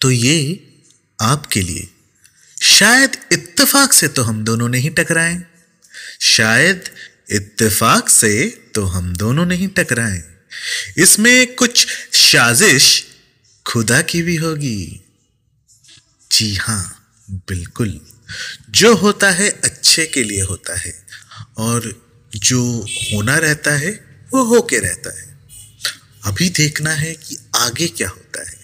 तो ये आपके लिए। शायद इत्तेफाक से तो हम दोनों नहीं टकराए। शायद इत्तेफाक से तो हम दोनों नहीं टकराए। इसमें कुछ साजिश खुदा की भी होगी। जी हाँ, बिल्कुल। जो होता है अच्छे के लिए होता है और जो होना रहता है, वो होके रहता है। अभी देखना है कि आगे क्या होता है।